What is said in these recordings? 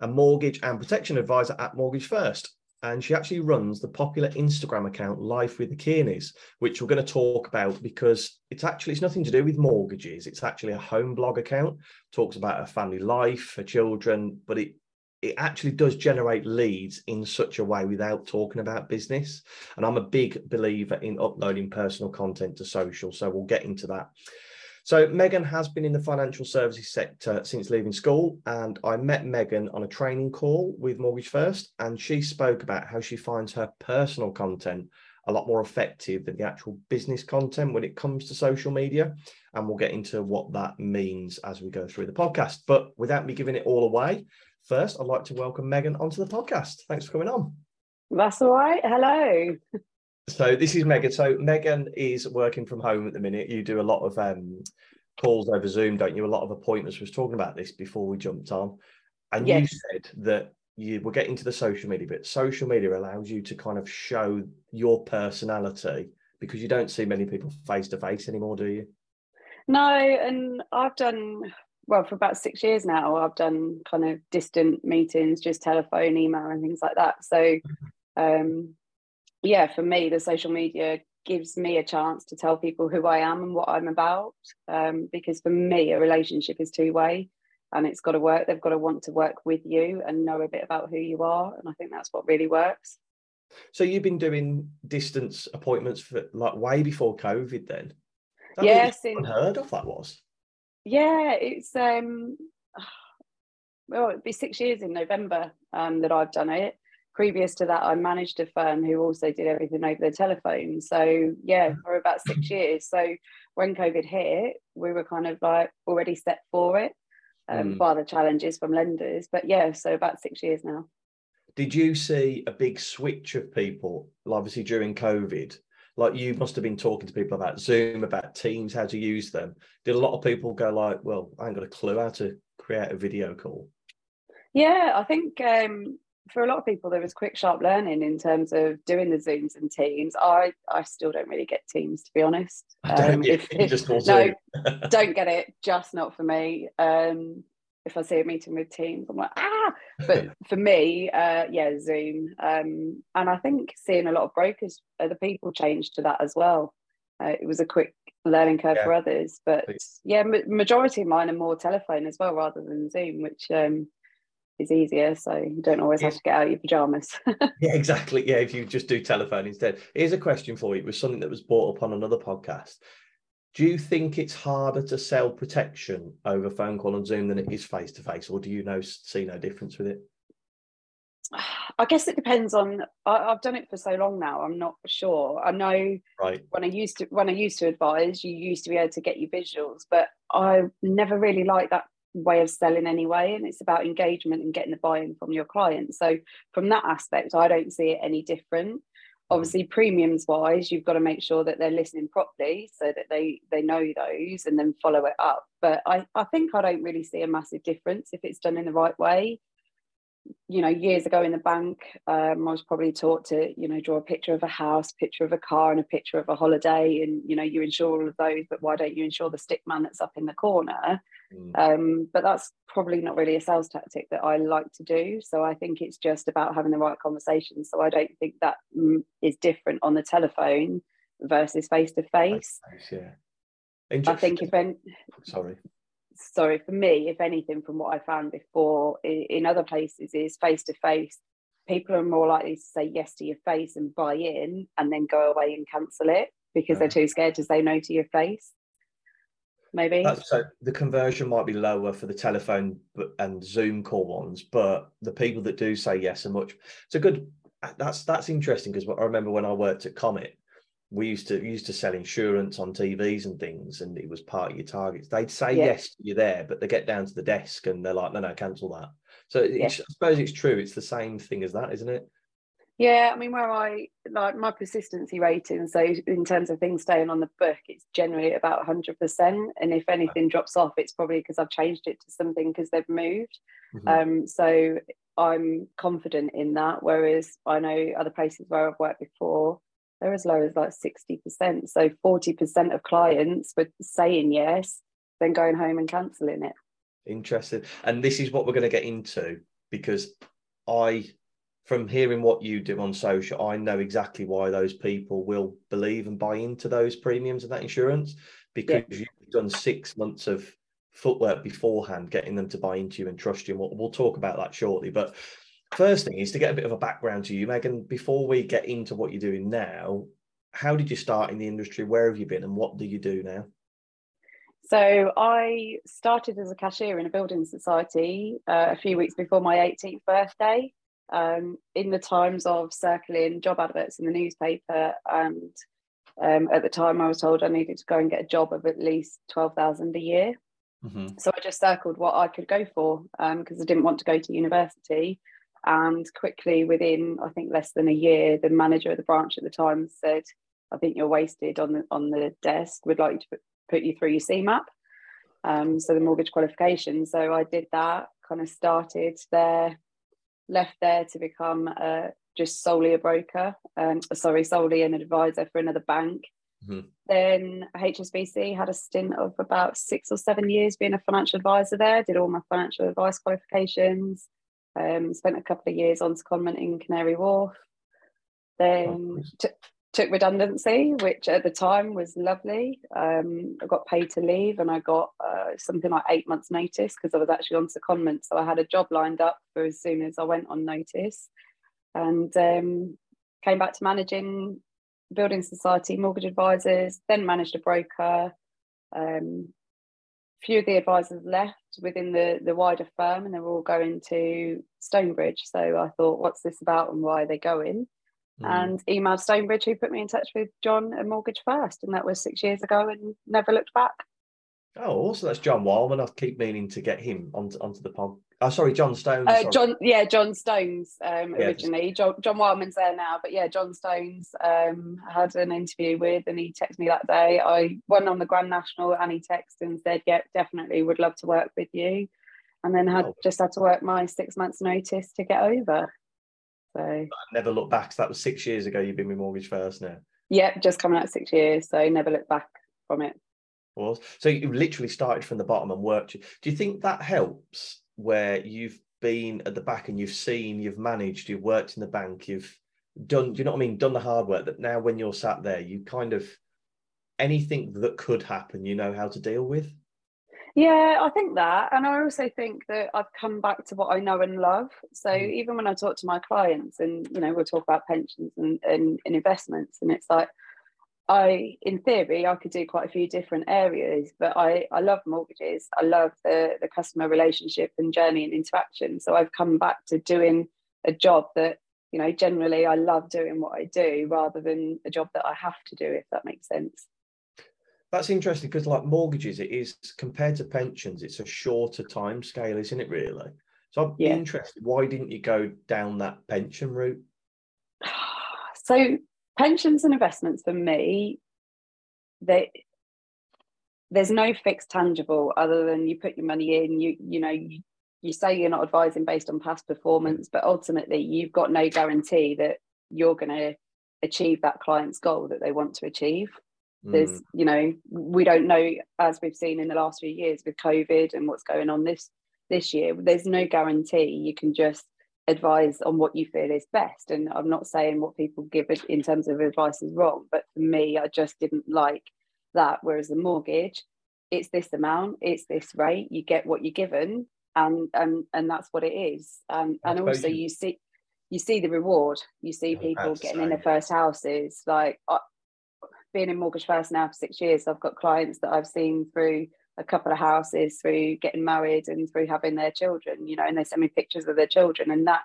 a mortgage and protection advisor at Mortgage First. And she actually runs the popular Instagram account Life with the Kearneys, which we're going to talk about because it's actually it's nothing to do with mortgages. It's actually a home blog account, talks about her family life, her children, but it it actually does generate leads in such a way without talking about business. And I'm a big believer in uploading personal content to social. So we'll get into that. So Megan has been in the financial services sector since leaving school, and I met Megan on a training call with Mortgage First, and she spoke about how she finds her personal content a lot more effective than the actual business content when it comes to social media. And we'll get into what that means as we go through the podcast. But without me giving it all away, first I'd like to welcome Megan onto the podcast. Thanks for coming on. That's all right. Hello. So this is Megan. So Megan is working from home at the minute. You do a lot of um, calls over Zoom, don't you? A lot of appointments. We was talking about this before we jumped on, and yes. you said that you were getting to the social media bit. Social media allows you to kind of show your personality because you don't see many people face to face anymore, do you? No, and I've done well for about six years now. I've done kind of distant meetings, just telephone, email, and things like that. So. Mm-hmm. Um, yeah, for me, the social media gives me a chance to tell people who I am and what I'm about. Um, because for me, a relationship is two way and it's got to work. They've got to want to work with you and know a bit about who you are. And I think that's what really works. So you've been doing distance appointments for like way before COVID then? yes. Yeah, unheard of that was. Yeah, it's um well, it'd be six years in November um, that I've done it previous to that, I managed a firm who also did everything over the telephone. So yeah, mm. for about six years. So when COVID hit, we were kind of like already set for it um, mm. by the challenges from lenders. But yeah, so about six years now. Did you see a big switch of people, obviously during COVID? Like you must have been talking to people about Zoom, about Teams, how to use them. Did a lot of people go like, "Well, I ain't got a clue how to create a video call"? Yeah, I think um, for a lot of people there was quick sharp learning in terms of doing the zooms and teams. I i still don't really get teams to be honest. Um, if, if, no don't get it. Just not for me. Um, if i see a meeting with teams i'm like ah! But for me uh, yeah zoom. Um, and i think seeing a lot of brokers other people change to that as well. Uh, it was a quick learning curve yeah. for others. But yeah majority of mine are more telephone as well rather than zoom which um, is easier so you don't always have to get out your pajamas yeah exactly yeah if you just do telephone instead here's a question for you it was something that was brought up on another podcast do you think it's harder to sell protection over phone call and zoom than it is face to face or do you know see no difference with it I guess it depends on. I, have done it for so long now. I'm not sure. I know right. when I used to when I used to advise, you used to be able to get your visuals, but I never really liked that way of selling anyway and it's about engagement and getting the buy-in from your client. So from that aspect i don't see it any different. Obviously premiums wise you've got to make sure that they're listening properly so that they they know those and then follow it up. But i i think i don't really see a massive difference if it's done in the right way. You know, years ago in the bank, um, I was probably taught to, you know, draw a picture of a house, picture of a car, and a picture of a holiday, and you know, you insure all of those, but why don't you insure the stick man that's up in the corner? Mm. Um, but that's probably not really a sales tactic that I like to do. So I think it's just about having the right conversation. So I don't think that mm, is different on the telephone versus face to face. Yeah. I think if then, sorry sorry for me if anything from what i found before in, other places is face to face people are more likely to say yes to your face and buy in and then go away and cancel it because yeah. they're too scared to say no to your face maybe That's, so the conversion might be lower for the telephone and zoom call ones but the people that do say yes are much it's a good uh, that's that's interesting because i remember when i worked at comet we used to used to sell insurance on TVs and things, and it was part of your targets. They'd say yeah. yes, you're there, but they get down to the desk and they're like, no, no, cancel that. So yeah. I suppose it's true. It's the same thing as that, isn't it? Yeah, I mean, where I like my persistency rating, so in terms of things staying on the book, it's generally about 100%. And if anything drops off, it's probably because I've changed it to something because they've moved. Mm-hmm. Um, so I'm confident in that. Whereas I know other places where I've worked before, they're as low as like 60%. So 40% of clients were saying yes, then going home and cancelling it. Interesting. And this is what we're going to get into because I from hearing what you do on social, I know exactly why those people will believe and buy into those premiums and that insurance because yeah. you've done six months of footwork beforehand, getting them to buy into you and trust you. And we'll, we'll talk about that shortly. But first thing is to get a bit of a background to you, Megan. Before we get into what you're doing now, how did you start in the industry? Where have you been, and what do you do now? So I started as a cashier in a building society uh, a few weeks before my 18th birthday um, in the times of circling job adverts in the newspaper and um, at the time I was told I needed to go and get a job of at least 12,000 a year. Mm-hmm. So I just circled what I could go for because um, I didn't want to go to university. And quickly, within I think less than a year, the manager of the branch at the time said, "I think you're wasted on the on the desk. We'd like you to put, put you through your CeMAP." Um, so the mortgage qualification. So I did that. Kind of started there left there to become uh, just solely a broker, um, sorry, solely an advisor for another bank. Mm-hmm. Then HSBC had a stint of about six or seven years being a financial advisor there, did all my financial advice qualifications, um, spent a couple of years on secondment in Canary Wharf. Then oh, t- took redundancy, which at the time was lovely. Um, I got paid to leave and I got uh, something like eight months' notice because I was actually on secondment. So I had a job lined up for as soon as I went on notice and um, came back to managing building society mortgage advisors, then managed a broker. Um, few of the advisors left within the, the wider firm and they were all going to Stonebridge. So I thought, what's this about and why are they going? Mm. and emailed Stonebridge, who put me in touch with John at Mortgage First, and that was six years ago, and never looked back. Oh, also that's John Wildman. I keep meaning to get him onto, onto the pod. Oh, sorry, John Stones. Uh, John, yeah, John Stones um, originally. John, John Wildman's there now, but yeah, John Stones um, had an interview with, and he texted me that day. I went on the Grand National, and he texted and said, "Yeah, definitely, would love to work with you." And then had oh. just had to work my six months' notice to get over. So I never look back. So that was six years ago. You've been with Mortgage First now. Yep, just coming out six years. So never look back from it. Was so you literally started from the bottom and worked. Do you think that helps where you've been at the back and you've seen, you've managed, you've worked in the bank, you've done, do you know what I mean? Done the hard work that now when you're sat there, you kind of anything that could happen, you know how to deal with? Yeah, I think that. And I also think that I've come back to what I know and love. So mm. even when I talk to my clients and, you know, we'll talk about pensions and, and, and investments, and it's like, I, in theory, I could do quite a few different areas, but I, I love mortgages. I love the, the customer relationship and journey and interaction. So I've come back to doing a job that, you know, generally I love doing what I do rather than a job that I have to do, if that makes sense that's interesting because like mortgages it is compared to pensions it's a shorter time scale isn't it really? So i'm yeah. interested why didn't you go down that pension route? So pensions and investments for me they there's no fixed tangible other than you put your money in you you know you, you say you're not advising based on past performance but ultimately you've got no guarantee that you're going to achieve that client's goal that they want to achieve there's mm. you know we don't know as we've seen in the last few years with covid and what's going on this this year there's no guarantee you can just advise on what you feel is best. And i'm not saying what people give in terms of advice is wrong but for me i just didn't like that. Whereas the mortgage it's this amount it's this rate you get what you're given and and and that's what it is. Um, and also you see you see the reward. You see people getting in their first houses. Like being in Mortgage First now for six years, I've got clients that I've seen through a couple of houses, through getting married and through having their children, you know, and they send me pictures of their children. And that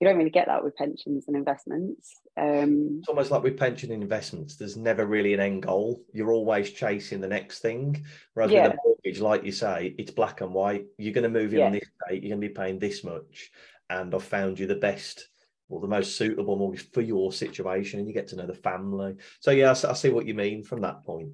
you don't really get that with pensions and investments. Um, it's almost like with pension and investments, there's never really an end goal. You're always chasing the next thing. Whereas yeah. with a mortgage, like you say, it's black and white. You're going to move in yeah. on this date, you're going to be paying this much. And I've found you the best or the most suitable mortgage for your situation, and you get to know the family. So yeah, I, I see what you mean from that point.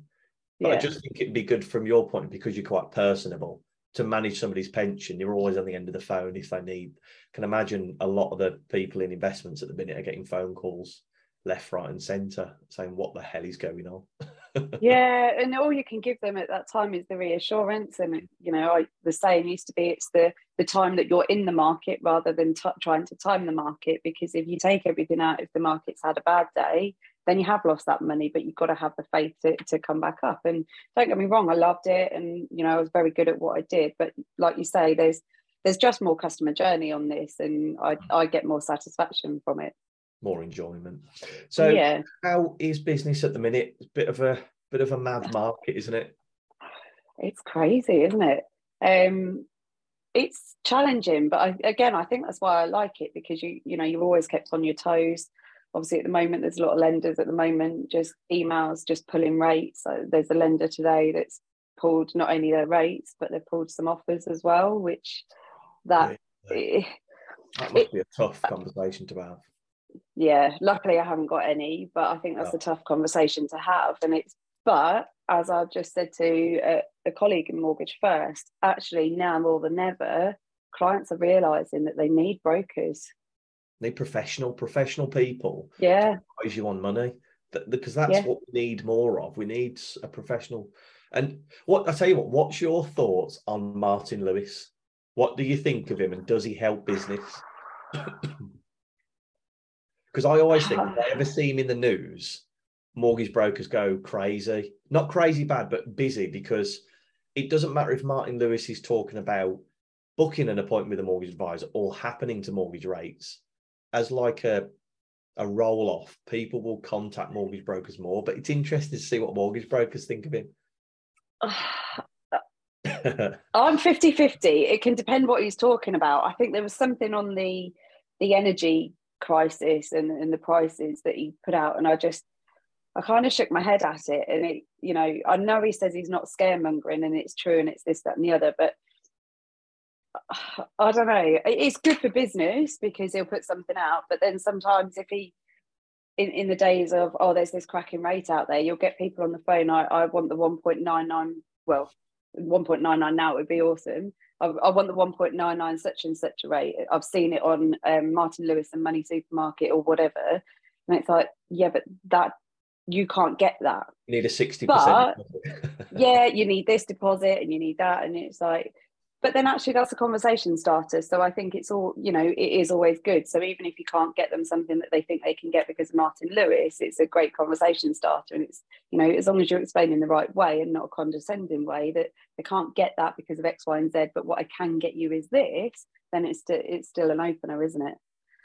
But yeah. I just think it'd be good from your point because you're quite personable to manage somebody's pension. You're always on the end of the phone if they need. Can imagine a lot of the people in investments at the minute are getting phone calls left, right, and centre saying what the hell is going on. yeah, and all you can give them at that time is the reassurance. And you know, I, the saying used to be, it's the the time that you're in the market rather than t- trying to time the market. Because if you take everything out, if the market's had a bad day, then you have lost that money. But you've got to have the faith to to come back up. And don't get me wrong, I loved it, and you know, I was very good at what I did. But like you say, there's there's just more customer journey on this, and I I get more satisfaction from it more enjoyment. So yeah. how is business at the minute? It's a bit of a bit of a mad market, isn't it? It's crazy, isn't it? Um it's challenging, but I, again, I think that's why I like it because you you know you're always kept on your toes. Obviously, at the moment, there's a lot of lenders at the moment just emails, just pulling rates. So there's a lender today that's pulled not only their rates, but they've pulled some offers as well, which that yeah. it, that must it, be a tough conversation to have yeah luckily i haven't got any but i think that's a tough conversation to have and it's but as i've just said to a, a colleague in mortgage first actually now more than ever clients are realizing that they need brokers. Need professional professional people yeah. advise you on money because that's yeah. what we need more of. We need a professional and what i tell you what what's your thoughts on martin lewis? What do you think of him and does he help business Because I always think if I ever see him in the news, mortgage brokers go crazy. Not crazy bad, but busy because it doesn't matter if Martin Lewis is talking about booking an appointment with a mortgage advisor or happening to mortgage rates as like a a roll off. People will contact mortgage brokers more, but it's interesting to see what mortgage brokers think of him. I'm 50 50. It can depend what he's talking about. I think there was something on the the energy crisis and, and the prices that he put out. And i just i kind of shook my head at it. And it you know i know he says he's not scaremongering and it's true and it's this that and the other but i don't know. It's good for business because he'll put something out but then sometimes if he in, in the days of oh there's this cracking rate out there you'll get people on the phone. I, I want the 1.99 well 1.99 now it would be awesome I, I want the 1.99 such and such a rate. I've seen it on um, Martin Lewis and Money Supermarket or whatever. And it's like, yeah, but that you can't get that. You need a 60%. But, yeah, you need this deposit and you need that. And it's like, but then actually that's a conversation starter. So i think it's all you know it is always good. So even if you can't get them something that they think they can get because of martin lewis it's a great conversation starter. And it's you know as long as you're explaining the right way and not a condescending way that they can't get that because of x y and z but what i can get you is this then it's st- it's still an opener isn't it?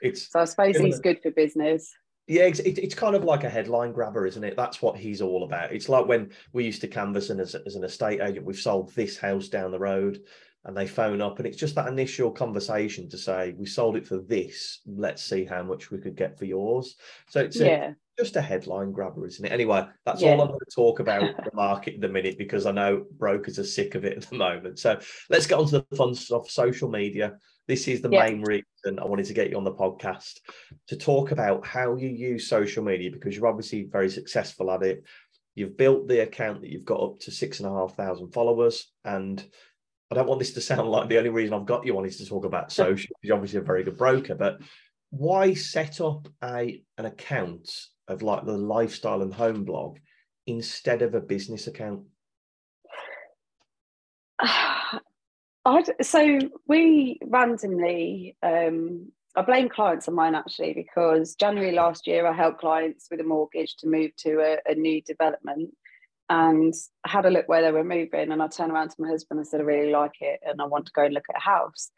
It's so i suppose he's good for business. Yeah, it's, it's kind of like a headline grabber, isn't it? That's what he's all about. It's like when we used to canvass and as, as an estate agent, we've sold this house down the road and they phone up and it's just that initial conversation to say we sold it for this let's see how much we could get for yours so it's yeah. a, just a headline grabber isn't it anyway that's yeah. all i'm going to talk about the market in the minute because i know brokers are sick of it at the moment so let's get on to the fun stuff social media this is the yeah. main reason i wanted to get you on the podcast to talk about how you use social media because you're obviously very successful at it you've built the account that you've got up to six and a half thousand followers and I don't want this to sound like the only reason I've got you on is to talk about social. You're obviously a very good broker, but why set up a an account of like the lifestyle and home blog instead of a business account? I'd, so we randomly, um, I blame clients of mine actually because January last year I helped clients with a mortgage to move to a, a new development and I had a look where they were moving and I turned around to my husband and said I really like it and I want to go and look at a house.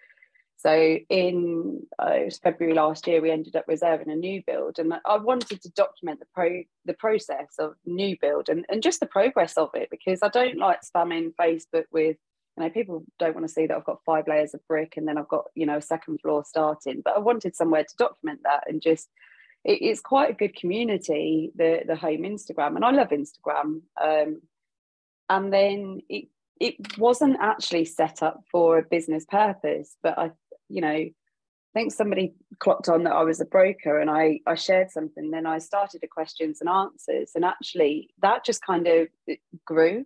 So in uh, it was February last year we ended up reserving a new build and I wanted to document the pro the process of new build and, and just the progress of it because I don't like spamming Facebook with you know people don't want to see that i've got five layers of brick and then i've got you know a second floor starting but i wanted somewhere to document that and just it, it's quite a good community the the home instagram and i love instagram um, and then it it wasn't actually set up for a business purpose but i you know I think somebody clocked on that I was a broker and I, I shared something. Then I started the questions and answers, and actually that just kind of grew.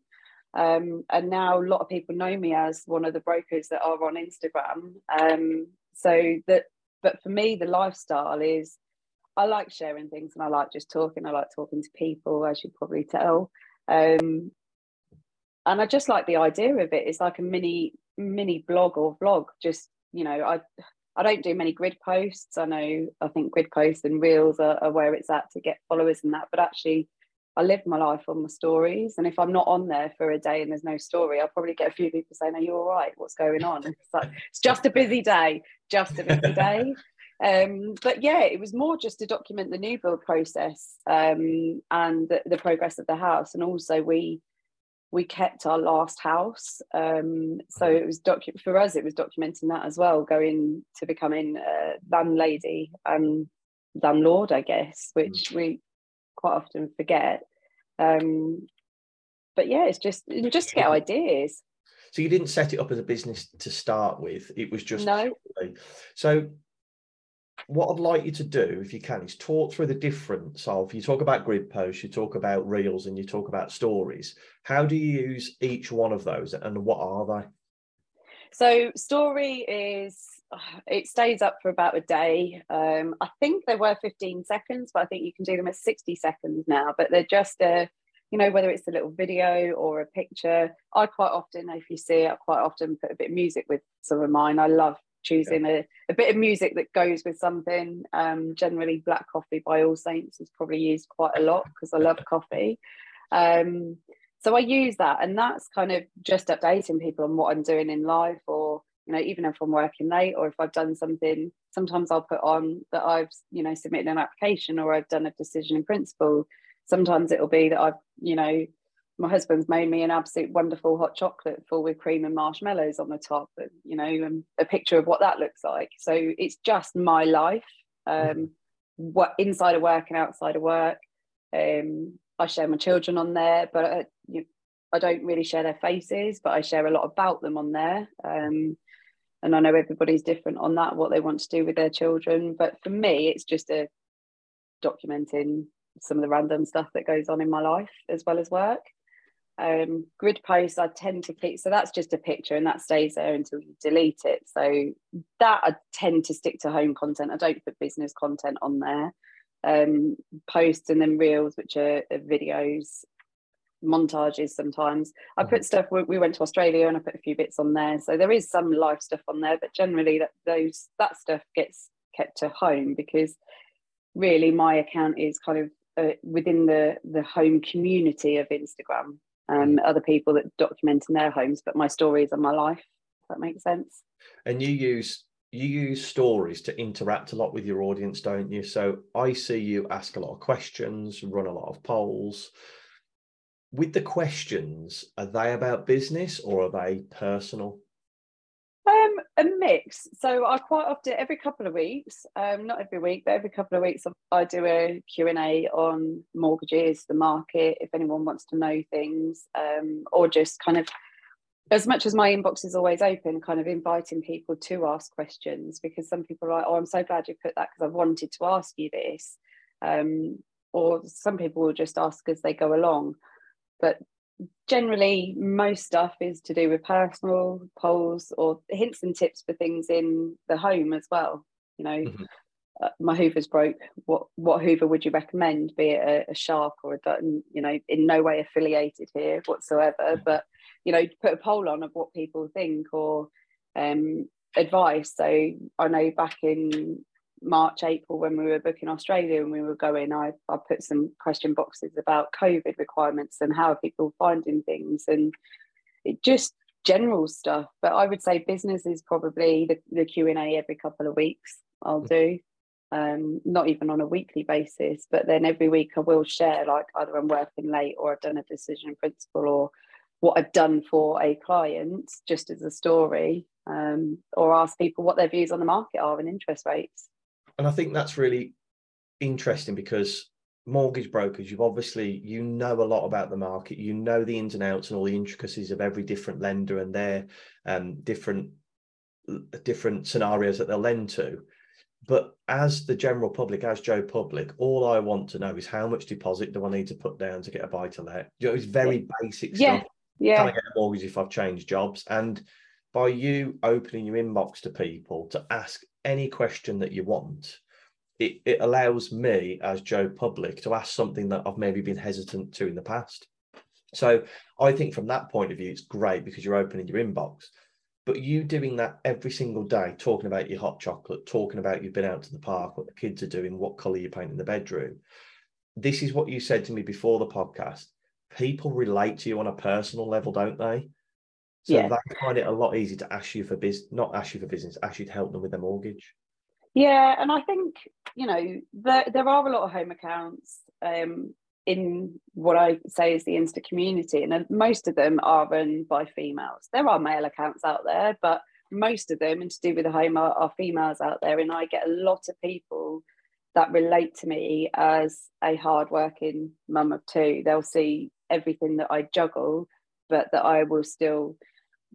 Um, and now a lot of people know me as one of the brokers that are on Instagram. Um, so that, but for me, the lifestyle is I like sharing things and I like just talking. I like talking to people, as you probably tell. Um, and I just like the idea of it. It's like a mini mini blog or vlog. Just you know, I I don't do many grid posts. I know I think grid posts and reels are, are where it's at to get followers and that, but actually I live my life on my stories. And if I'm not on there for a day and there's no story, I'll probably get a few people saying, Are you all right? What's going on? It's like, it's just a busy day, just a busy day. Um, but yeah, it was more just to document the new build process um, and the, the, progress of the house. And also, we we kept our last house, um, so it was docu- for us. It was documenting that as well, going to becoming a landlady and landlord, I guess, which mm. we quite often forget. Um, but yeah, it's just just to get ideas. So you didn't set it up as a business to start with. It was just no. So what I'd like you to do, if you can, is talk through the difference of you talk about grid posts, you talk about reels, and you talk about stories. How do you use each one of those, and what are they? So story is it stays up for about a day. Um, I think they were 15 seconds, but I think you can do them at 60 seconds now. But they're just a, you know, whether it's a little video or a picture. I quite often, if you see I quite often put a bit of music with some of mine. I love choosing yeah. a, a bit of music that goes with something. Um, generally, Black Coffee by All Saints is probably used quite a lot because I love coffee. Um, so I use that, and that's kind of just updating people on what I'm doing in life or you know even if i'm working late or if i've done something sometimes i'll put on that i've you know submitted an application or i've done a decision in principle sometimes it'll be that i've you know my husband's made me an absolute wonderful hot chocolate full with cream and marshmallows on the top and you know and a picture of what that looks like so it's just my life um what inside of work and outside of work um i share my children on there but uh, you I don't really share their faces, but I share a lot about them on there. Um, and I know everybody's different on that, what they want to do with their children. But for me, it's just a documenting some of the random stuff that goes on in my life as well as work. Um, grid posts I tend to keep, so that's just a picture and that stays there until you delete it. So that I tend to stick to home content. I don't put business content on there. Um, posts and then reels, which are, are videos montages sometimes. I put mm-hmm. stuff. We went to Australia and I put a few bits on there, so there is some live stuff on there. But generally, that those that stuff gets kept to home because really my account is kind of uh, within the the home community of Instagram. Um, other people that document in their homes, but my stories are my life. If that makes sense. And you use you use stories to interact a lot with your audience, don't you? So I see you ask a lot of questions, run a lot of polls with the questions, are they about business or are they personal? Um, a mix. So I quite often, every couple of weeks, um, not every week, but every couple of weeks, I do a Q&A on mortgages, the market, if anyone wants to know things, um, or just kind of, as much as my inbox is always open, kind of inviting people to ask questions because some people are like, oh, I'm so glad you put that because I've wanted to ask you this. Um, or some people will just ask as they go along but generally most stuff is to do with personal polls or hints and tips for things in the home as well. You know mm-hmm. uh, my hoover's broke. What what hoover would you recommend? Be it a, a shark or a dyson you know in no way affiliated here whatsoever mm-hmm. but you know put a poll on of what people think or um advice. So i know back in March, April, when we were booking Australia and we were going, I, I put some question boxes about COVID requirements and how are people finding things and it just general stuff. But I would say business is probably the, the Q&A every couple of weeks I'll do. Um, not even on a weekly basis, but then every week I will share like either I'm working late or I've done a decision in principle or what I've done for a client just as a story, um, or ask people what their views on the market are and interest rates. And I think that's really interesting because mortgage brokers, you've obviously you know a lot about the market, you know the ins and outs and all the intricacies of every different lender and their um, different different scenarios that they'll lend to. But as the general public, as Joe Public, all I want to know is how much deposit do I need to put down to get a buy to let? You know, it's very basic yeah. stuff. Yeah. Can I get a mortgage if I've changed jobs? And by you opening your inbox to people to ask any question that you want, it, it allows me as Joe Public to ask something that I've maybe been hesitant to in the past. So I think from that point of view, it's great because you're opening your inbox. But you doing that every single day, talking about your hot chocolate, talking about you've been out to the park, what the kids are doing, what colour you're painting the bedroom. This is what you said to me before the podcast. People relate to you on a personal level, don't they? So Yeah. they find it a lot easier to ask you for business, not ask you for business, ask you to help them with their mortgage. Yeah, and I think you know there there are a lot of home accounts um, in what I say is the Insta community, and most of them are run by females. There are male accounts out there, but most of them, and to do with the home, are, are females out there, and I get a lot of people that relate to me as a hardworking mum of two. They'll see everything that I juggle, but that I will still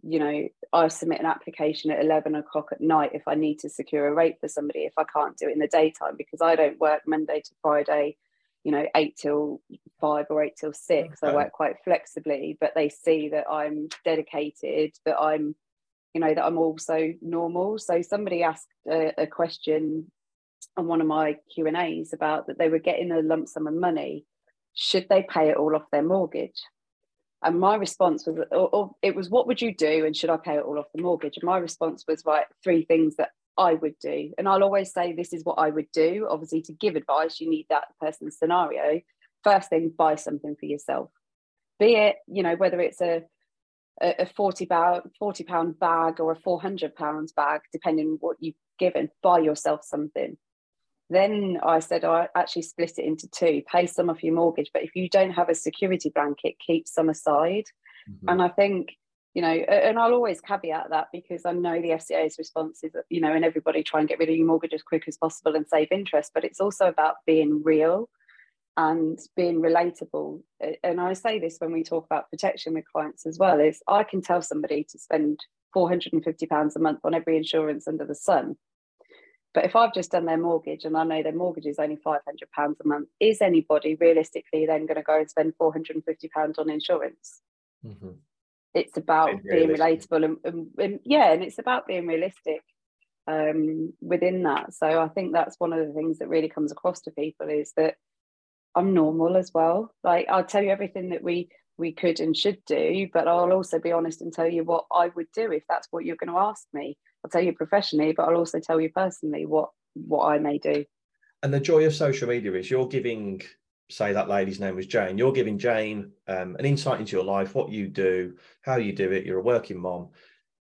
you know, I submit an application at 11 o'clock at night if I need to secure a rate for somebody, if I can't do it in the daytime, because I don't work Monday to Friday, you know, eight till five or eight till six. I work quite flexibly, but they see that I'm dedicated, that I'm, you know, that I'm also normal. So somebody asked a, a question on one of my Q and A's about that they were getting a lump sum of money. Should they pay it all off their mortgage? And my response was, or, or it was, what would you do? And should I pay it all off the mortgage? And my response was, right, three things that I would do. And I'll always say, this is what I would do. Obviously, to give advice, you need that person's scenario. First thing, buy something for yourself. Be it, you know, whether it's a a a 40 pound 40 pound bag or a 400 pounds bag depending on what you've given buy yourself something then i said i actually split it into two pay some off your mortgage but if you don't have a security blanket keep some aside Mhm. and i think you know and i'll always caveat that because i know the fca's response is that, you know and everybody try and get rid of your mortgage as quick as possible and save interest but it's also about being real and being relatable and i say this when we talk about protection with clients as well is i can tell somebody to spend 450 pounds a month on every insurance under the sun but if I've just done their mortgage and I know their mortgage is only £500 a month, is anybody realistically then going to go and spend £450 on insurance? Mhm. It's about Being being relatable and, and, and yeah, and it's about being realistic um, within that. So I think that's one of the things that really comes across to people is that I'm normal as well. Like I'll tell you everything that we we could and should do, but I'll also be honest and tell you what I would do if that's what you're going to ask me. I'll tell you professionally, but I'll also tell you personally what what I may do. And the joy of social media is you're giving, say that lady's name was Jane, you're giving Jane um, an insight into your life, what you do, how you do it. You're a working mom.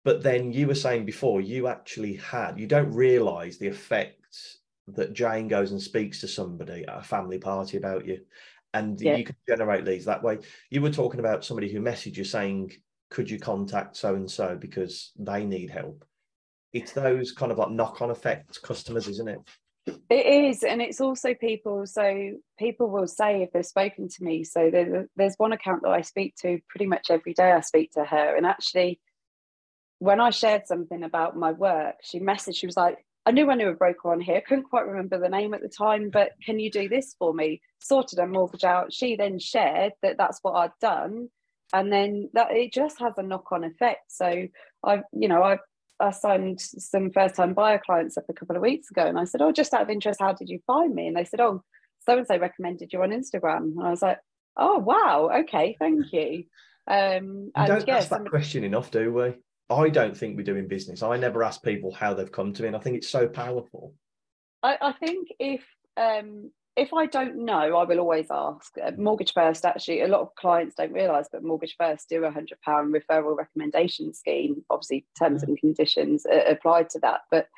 But then you were saying before, you actually had, you don't realize the effect that Jane goes and speaks to somebody at a family party about you. And Yeah. you can generate leads that way. You were talking about somebody who messaged you saying, could you contact so and so because they need help? It's those kind of like knock on effects, customers, isn't it? It is, and it's also people. So people will say if they've spoken to me. So there, there's one account that I speak to pretty much every day. I speak to her, and actually, when I shared something about my work, she messaged. She was like, "I knew I knew a broker on here. Couldn't quite remember the name at the time, but can you do this for me?" Sorted a mortgage out. She then shared that that's what I'd done, and then that it just has a knock on effect. So I, you know, I I signed some first time buyer clients up a couple of weeks ago and I said, Oh, just out of interest, how did you find me? And they said, Oh, so and so recommended you on Instagram. And I was like, Oh, wow. Okay. Thank you. Um, We and don't yeah, ask that question enough, do we? I don't think we do in business. I never ask people how they've come to me, and I think it's so powerful. I, I think if um, if I don't know, I will always ask. Uh, Mortgage First, actually, a lot of clients don't realise, but Mortgage First do a hundred pound referral recommendation scheme. Obviously, terms and conditions uh, apply to that, but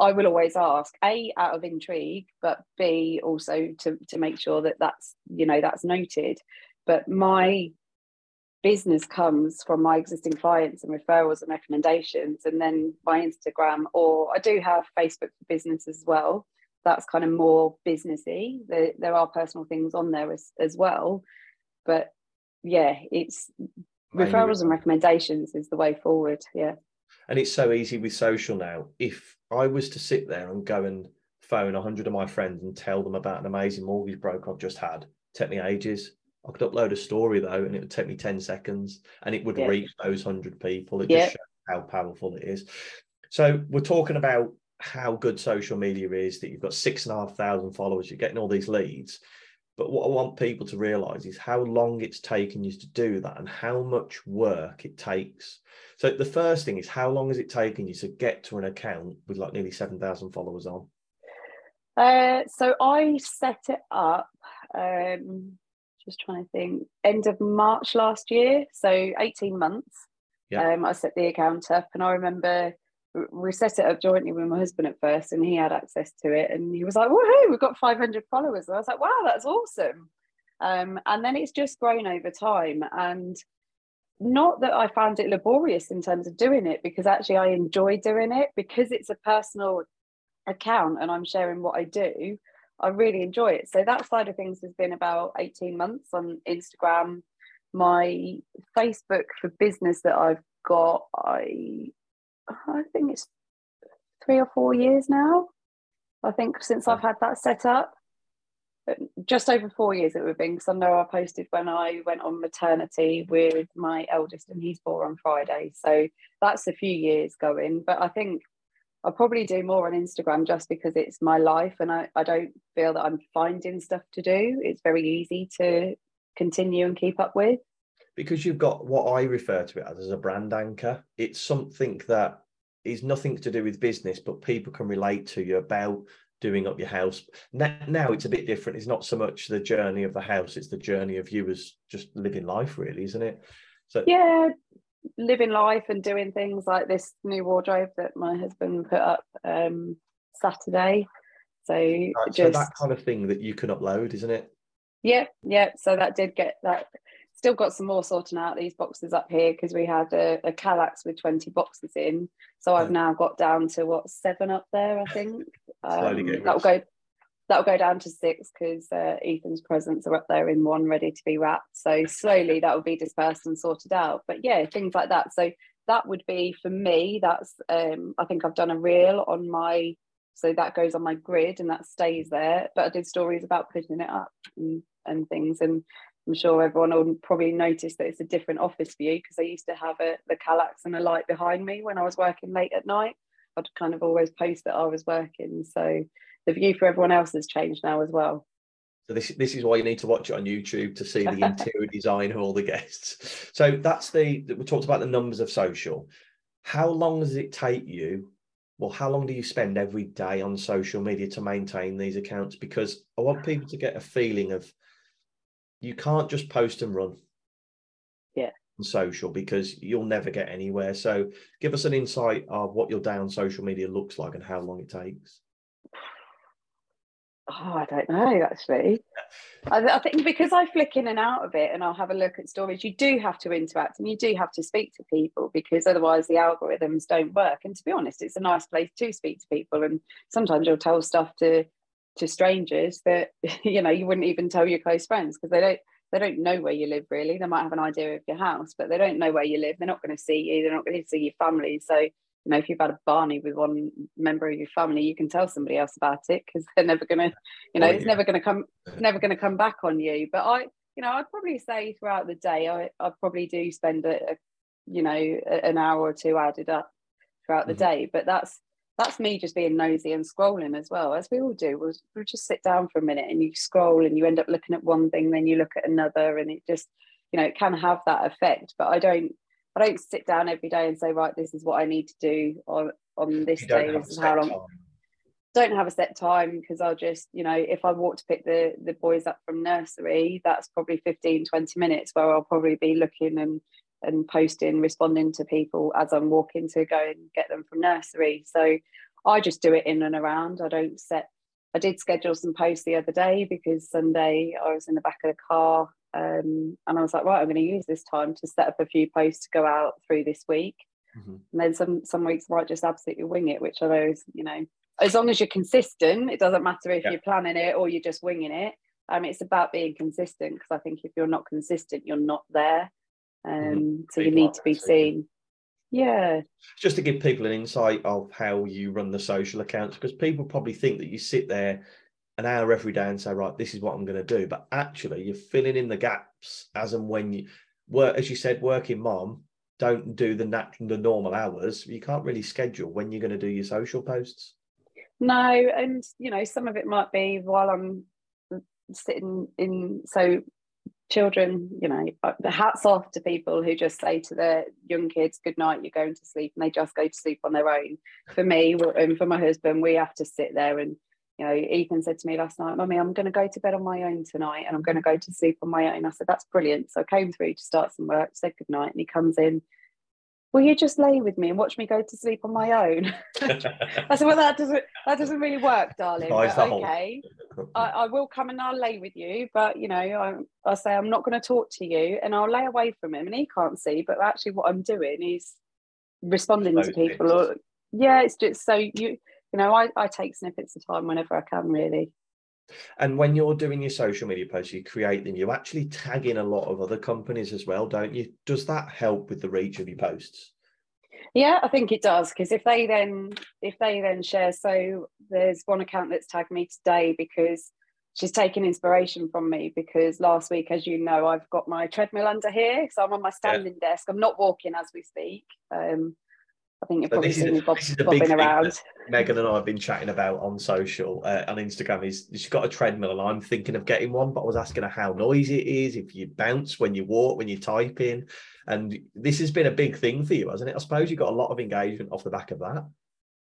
I will always ask a out of intrigue, but b also to to make sure that that's you know that's noted. But my business comes from my existing clients and referrals and recommendations and then my instagram or i do have facebook for business as well that's kind of more businessy there, there are personal things on there as, as well but yeah it's referrals and recommendations is the way forward yeah and it's so easy with social now if i was to sit there and go and phone 100 of my friends and tell them about an amazing mortgage broker i've just had take me ages I could upload a story though, and it would take me 10 seconds and it would yeah. reach those 100 people. It yeah. just shows how powerful it is. So, we're talking about how good social media is that you've got six and a half thousand followers, you're getting all these leads. But what I want people to realize is how long it's taken you to do that and how much work it takes. So, the first thing is how long has it taken you to get to an account with like nearly 7,000 followers on? Uh, so, I set it up. Um, just trying to think, end of March last year, so 18 months. Yeah. Um, I set the account up, and I remember we set it up jointly with my husband at first, and he had access to it, and he was like, "Woohoo, we've got 500 followers!" And I was like, "Wow, that's awesome!" Um, and then it's just grown over time, and not that I found it laborious in terms of doing it, because actually I enjoy doing it because it's a personal account and I'm sharing what I do. I really enjoy it. So that side of things has been about 18 months on Instagram. My Facebook for business that I've got, I I think it's three or four years now. I think since I've had that set up. Uh, just over four years it would have been because I know I posted when I went on maternity with my eldest and he's born on Friday. So that's a few years going. But I think I'll probably do more on Instagram just because it's my life and I, I don't feel that I'm finding stuff to do. It's very easy to continue and keep up with. Because you've got what I refer to it as, as a brand anchor. It's something that is nothing to do with business, but people can relate to you about doing up your house. Now, now it's a bit different. It's not so much the journey of the house, it's the journey of you as just living life, really, isn't it? So yeah, living life and doing things like this new wardrobe that my husband put up um, Saturday. So, right, just, so that kind of thing that you can upload, isn't it? Yeah, yeah. So that did get that. Still got some more sorting out these boxes up here because we had a, a Kallax with 20 boxes in. So I've now got down to what seven up there, I think. Um, that'll go that'll go down to six because uh, Ethan's presents are up there in one ready to be wrapped. So slowly that will be dispersed and sorted out. But yeah, things like that. So that would be for me. That's um, I think I've done a reel on my so that goes on my grid and that stays there. But I did stories about putting it up and, and things and. I'm sure everyone will probably notice that it's a different office view because I used to have a the Kallax and a light behind me when I was working late at night. I'd kind of always post that I was working. So the view for everyone else has changed now as well. So this this is why you need to watch it on YouTube to see the interior design of all the guests. So that's the we talked about the numbers of social. How long does it take you? Well, how long do you spend every day on social media to maintain these accounts? Because I want people to get a feeling of you can't just post and run. Yeah. On social because you'll never get anywhere. So give us an insight of what your day on social media looks like and how long it takes. Oh, I don't know actually. I, I, think because I flick in and out of it and I'll have a look at stories, you do have to interact and you do have to speak to people because otherwise the algorithms don't work. And to be honest, it's a nice place to speak to people. And sometimes you'll tell stuff to to strangers that you know you wouldn't even tell your close friends because they don't they don't know where you live really. They might have an idea of your house, but they don't know where you live. They're not going to see you. They're not going to see your family. So you know, if you've had a Barney with one member of your family, you can tell somebody else about it because they're never gonna, you know, oh, yeah. it's never gonna come, never gonna come back on you. But I, you know, I'd probably say throughout the day, I, I probably do spend a, a you know, a, an hour or two added up throughout the mm-hmm. day. But that's that's me just being nosy and scrolling as well, as we all do. We'll, we'll just sit down for a minute and you scroll and you end up looking at one thing, then you look at another, and it just, you know, it can have that effect. But I don't I don't sit down every day and say, right, this is what I need to do on on this day. This is how long. Time. Don't have a set time because I'll just, you know, if I walk to pick the the boys up from nursery, that's probably 15, 20 minutes where I'll probably be looking and and posting, responding to people as I'm walking to go and get them from nursery. So I just do it in and around. I don't set I did schedule some posts the other day because Sunday I was in the back of the car Um, and I was like, right, I'm going to use this time to set up a few posts to go out through this week. Mm-hmm. And then some some weeks I might just absolutely wing it, which I know is, you know, as long as you're consistent, it doesn't matter if yeah. you're planning it or you're just winging it. Um, it's about being consistent because I think if you're not consistent, you're not there. Mm-hmm. Um, mm-hmm. So you need to be seen. Yeah. Just to give people an insight of how you run the social accounts, because people probably think that you sit there an hour every day and say, right, this is what I'm going to do. But actually, you're filling in the gaps as and when you work, as you said, working mom, don't do the natural, the normal hours. You can't really schedule when you're going to do your social posts. No, and you know, some of it might be while I'm sitting in. So, children, you know, uh, hats off to people who just say to their young kids, "Good night, you're going to sleep," and they just go to sleep on their own. For me and for my husband, we have to sit there and you know, Ethan said to me last night, Mummy, I'm going to go to bed on my own tonight and I'm going to go to sleep on my own. I said, That's brilliant. So I came through to start some work, said good night, and he comes in, Will you just lay with me and watch me go to sleep on my own? I said, Well, that doesn't that doesn't really work, darling. okay. I, I, will come and I'll lay with you, but you know, I, I say I'm not going to talk to you and I'll lay away from him and he can't see, but actually what I'm doing is responding to people or yeah, it's just so you you know, I, I take snippets of time whenever I can, really. And when you're doing your social media posts, you create them, you actually tag in a lot of other companies as well, don't you? Does that help with the reach of your posts? Yeah, I think it does because if they then if they then share, so there's one account that's tagged me today because she's taken inspiration from me because last week, as you know, I've got my treadmill under here, so I'm on my standing yeah. desk. I'm not walking as we speak. Um, I think you've probably seen me bob, bobbing around. Megan and I have been chatting about on social, uh, on Instagram, is she's got a treadmill and I'm thinking of getting one, but I was asking her how noisy it is, if you bounce when you walk, when you type in. And this has been a big thing for you, hasn't it? I suppose you got a lot of engagement off the back of that.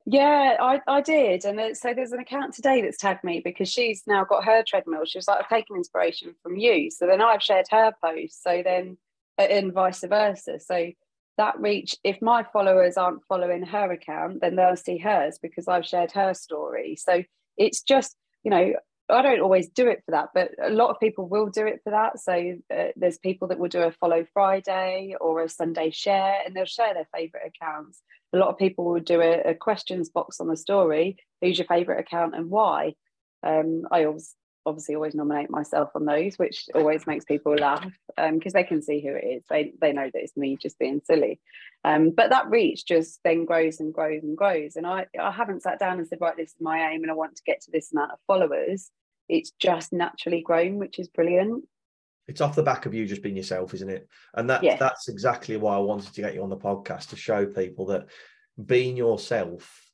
Yeah, I, I did. And so there's an account today that's tagged me because she's now got her treadmill. She was like, I've taken inspiration from you. So then I've shared her post. So then, and vice versa. So that reach if my followers aren't following her account then they'll see hers because i've shared her story. So it's just you know i don't always do it for that but a lot of people will do it for that. So uh, there's people that will do a follow friday or a sunday share and they'll share their favorite accounts. A lot of people will do a, a questions box on the story who's your favorite account and why? Um, i always obviously always nominate myself on those, which always makes people laugh because um, they can see who it is. They they know that it's me just being silly. Um, but that reach just then grows and grows and grows. And I I haven't sat down and said right, this is my aim, and I want to get to this amount of followers. It's just naturally grown, which is brilliant. It's off the back of you just being yourself, isn't it? And that yeah. that's exactly why I wanted to get you on the podcast to show people that being yourself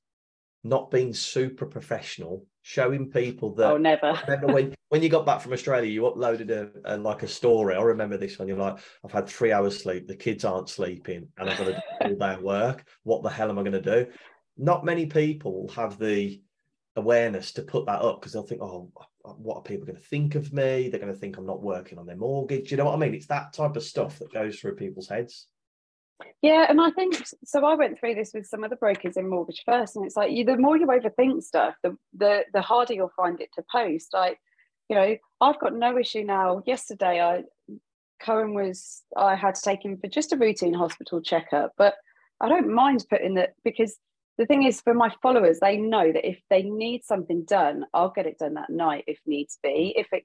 not being super professional, showing people that. Oh, never. remember when, when you got back from Australia, you uploaded a, a, like a story. I remember this one. You're like, I've had three hours sleep. The kids aren't sleeping, and I've got to do all day work. What the hell am I going to do? Not many people have the awareness to put that up because they'll think, oh, what are people going to think of me? They're going to think I'm not working on their mortgage. You know what I mean? It's that type of stuff that goes through people's heads. Yeah, and I think so. I went through this with some other brokers in Mortgage First, and it's like you, the more you overthink stuff, the, the the harder you'll find it to post. Like, you know, I've got no issue now. Yesterday, I Cohen was I had to take him for just a routine hospital checkup, but I don't mind putting that because the thing is for my followers, they know that if they need something done, I'll get it done that night if needs be. If it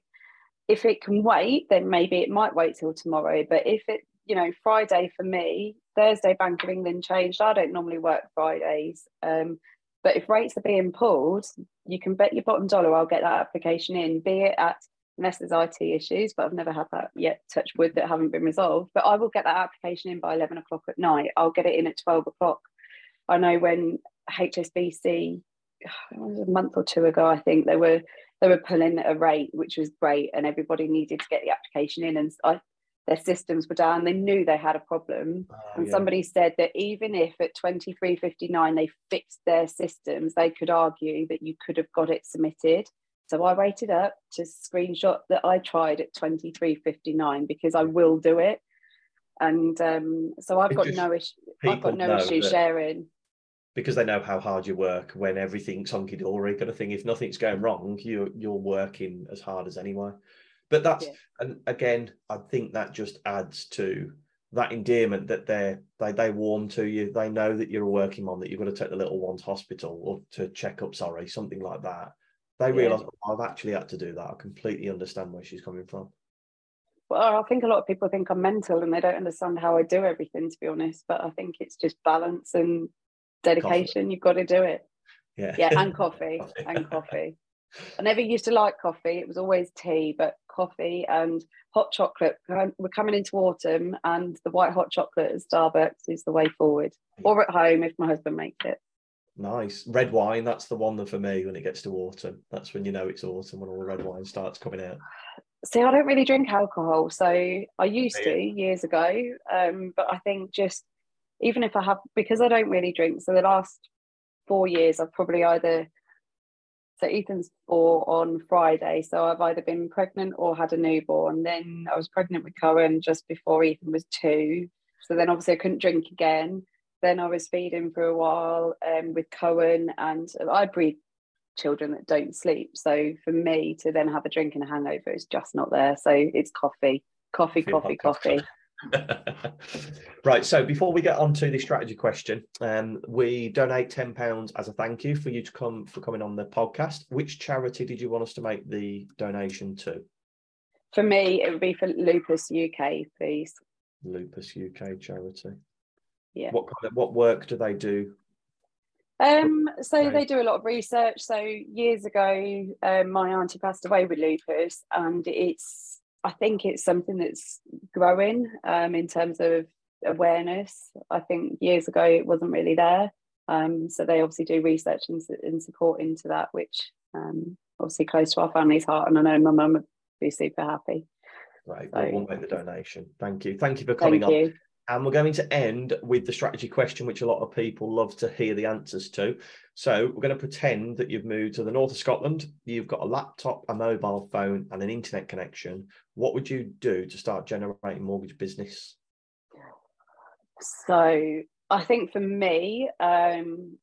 if it can wait, then maybe it might wait till tomorrow. But if it you know, Friday for me, Thursday Bank of England changed. I don't normally work Fridays. Um, but if rates are being pulled, you can bet your bottom dollar I'll get that application in, be it at unless there's IT issues, but I've never had that yet, touch wood, that haven't been resolved. But I will get that application in by 11 o'clock at night. I'll get it in at 12 o'clock. I know when HSBC, a month or two ago, I think they were they were pulling a rate, which was great, and everybody needed to get the application in. And I their systems were down. They knew they had a problem. Oh, and yeah. somebody said that even if at 23.59 they fixed their systems, they could argue that you could have got it submitted. So I waited up to screenshot that I tried at 23.59 because I will do it. And um, so I've got no issue. I've got no issue sharing because they know how hard you work when everything's hunky dory kind of thing. If nothing's going wrong, you you're working as hard as anyone. But that's yeah. and again, I think that just adds to that endearment that they're they they warm to you. They know that you're a working mom, that you've got to take the little one to hospital or to check up, sorry, something like that. They realise oh, I've actually had to do that. I completely understand where she's coming from. Well, I think a lot of people think I'm mental and they don't understand how I do everything, to be honest. But I think it's just balance and dedication. Coffee. You've got to do it. Yeah. Yeah, and coffee. and coffee. I never used to like coffee. It was always tea, but coffee and hot chocolate. We're coming into autumn, and the white hot chocolate at Starbucks is the way forward, or at home if my husband makes it. Nice. Red wine, that's the one that for me when it gets to autumn. That's when you know it's autumn when all the red wine starts coming out. See, I don't really drink alcohol. So I used to years ago. Um, but I think just even if I have, because I don't really drink, so the last four years I've probably either so Ethan's four on Friday. So I've either been pregnant or had a newborn. Then I was pregnant with Cohen just before Ethan was two. So then obviously I couldn't drink again. Then I was feeding for a while um, with Cohen, and I breed children that don't sleep. So for me to then have a drink and a hangover is just not there. So it's coffee, coffee, coffee, coffee. right. So before we get on to the strategy question, um, we donate ten pounds as a thank you for you to come for coming on the podcast. Which charity did you want us to make the donation to? For me, it would be for Lupus UK, please. Lupus UK charity. Yeah. What kind of what work do they do? Um, so they do a lot of research. So years ago, um, my auntie passed away with lupus, and it's I think it's something that's growing um, in terms of awareness. I think years ago it wasn't really there. Um, so they obviously do research and, and support into that, which um, obviously close to our family's heart. And I know my mum would be super happy. Right, so, we'll make the donation. Thank you. Thank you for coming on. You. And we're going to end with the strategy question, which a lot of people love to hear the answers to. So we're going to pretend that you've moved to the north of Scotland. You've got a laptop, a mobile phone, and an internet connection. What would you do to start generating mortgage business? So I think for me, um,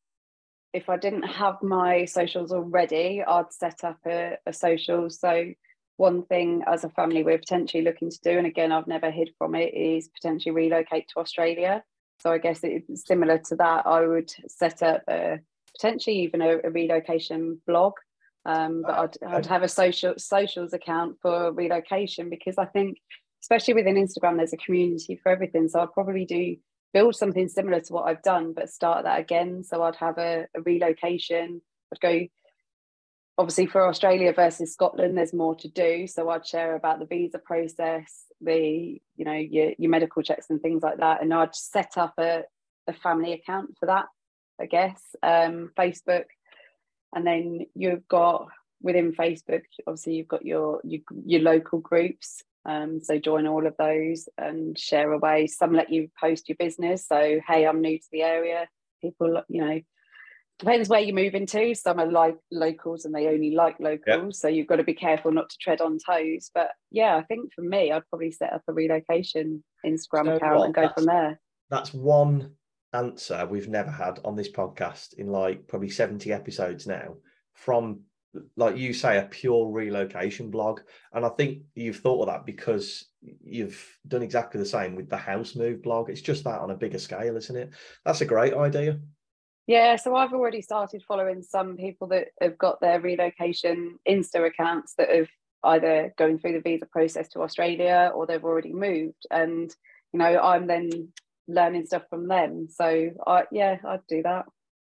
if I didn't have my socials already, I'd set up a, a social. So one thing as a family we're potentially looking to do, and again, I've never hid from it, is potentially relocate to Australia. So I guess it's similar to that. I would set up a, potentially even a, a relocation blog, um, but I'd, I'd have a social socials account for relocation because I think, especially within Instagram, there's a community for everything. So I'd probably do build something similar to what I've done, but start that again. So I'd have a, a relocation. I'd go obviously for Australia versus Scotland, there's more to do. So I'd share about the visa process, the you know your, your medical checks and things like that, and I'd set up a, a family account for that. I guess um, Facebook, and then you've got within Facebook, obviously you've got your your, your local groups. Um, so join all of those and share away. Some let you post your business. So hey, I'm new to the area. People, you know, depends where you're moving to. Some are like locals and they only like locals, so you've got to be careful not to tread on toes. But yeah, I think for me, I'd probably set up a relocation Instagram so account what? and go that's, from there. That's one answer we've never had on this podcast in like probably 70 episodes now from like you say a pure relocation blog and i think you've thought of that because you've done exactly the same with the house move blog it's just that on a bigger scale isn't it that's a great idea yeah, so I've already started following some people that have got their relocation Insta accounts that have either going through the visa process to Australia or they've already moved. And, you know, I'm then learning stuff from them. So I yeah, I'd do that.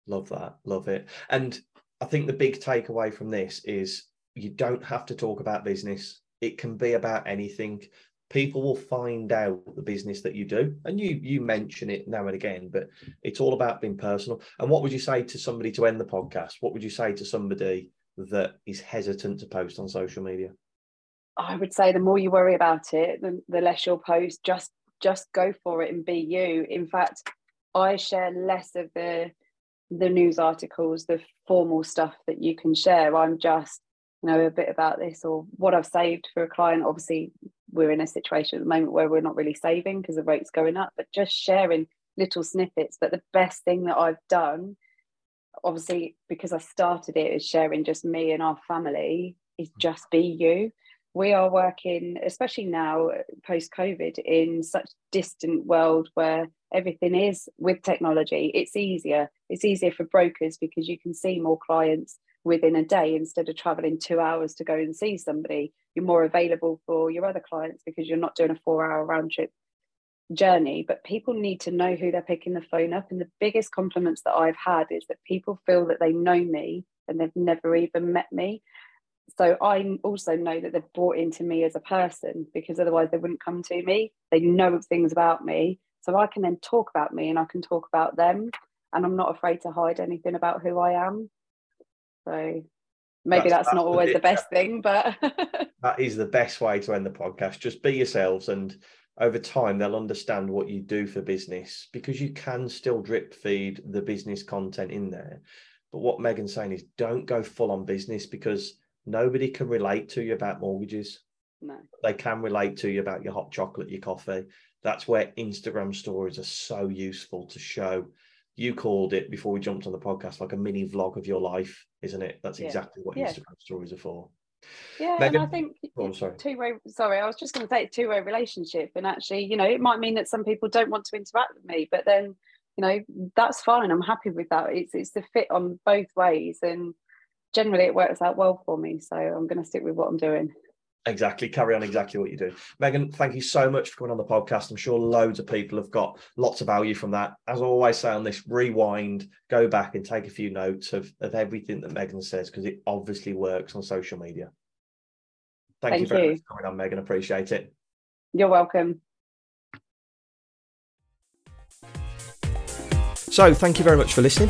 Love that. Love it. And I think the big takeaway from this is you don't have to talk about business. It can be about anything people will find out the business that you do. And you you mention it now and again but it's all about being personal. And what would you say to somebody to end the podcast? What would you say to somebody that is hesitant to post on social media? I would say the more you worry about it the, the less you'll post. Just just go for it and be you. In fact i share less of the the news articles the formal stuff that you can share. I'm just you know a bit about this or what i've saved for a client. Obviously we're in a situation at the moment where we're not really saving because the rate's going up, but just sharing little snippets. But the best thing that I've done, obviously, because I started it, is sharing just me and our family, is mm. just be you. we are working, especially now post COVID, in such distant world where everything is with technology. It's easier. It's easier for brokers because you can see more clients within a day instead of traveling two hours to go and see somebody. You're more available for your other clients because you're not doing a four-hour round trip journey. But people need to know who they're picking the phone up. And the biggest compliments that I've had is that people feel that they know me and they've never even met me so I also know that they've bought into me as a person because otherwise they wouldn't come to me. They know things about me. So I can then talk about me and I can talk about them. And I'm not afraid to hide anything about who I am. So maybe that's, that's, that's not always the, the best thing, but that is the best way to end the podcast. Just be yourselves and over time they'll understand what you do for business because you can still drip feed the business content in there. But what Megan's saying is don't go full on business because nobody can relate to you about mortgages. No. They can relate to you about your hot chocolate, your coffee. That's where Instagram stories are so useful to show. You called it before we jumped on the podcast like a mini vlog of your life, isn't it? That's yeah. exactly what yeah. Instagram stories are for. Yeah, Megan, and I think oh, sorry. two way. Sorry, I was just going to say two way relationship, and actually, you know, it might mean that some people don't want to interact with me, but then, you know, that's fine. I'm happy with that. It's it's the fit on both ways, and generally it works out well for me. So I'm going to stick with what I'm doing. Exactly. Carry on exactly what you do. Megan, thank you so much for coming on the podcast. I'm sure loads of people have got lots of value from that. As I always say on this, rewind, go back and take a few notes of, of everything that Megan says because it obviously works on social media. Thank, thank you very you. much for coming on, Megan. Appreciate it. You're welcome. So, thank you very much for listening.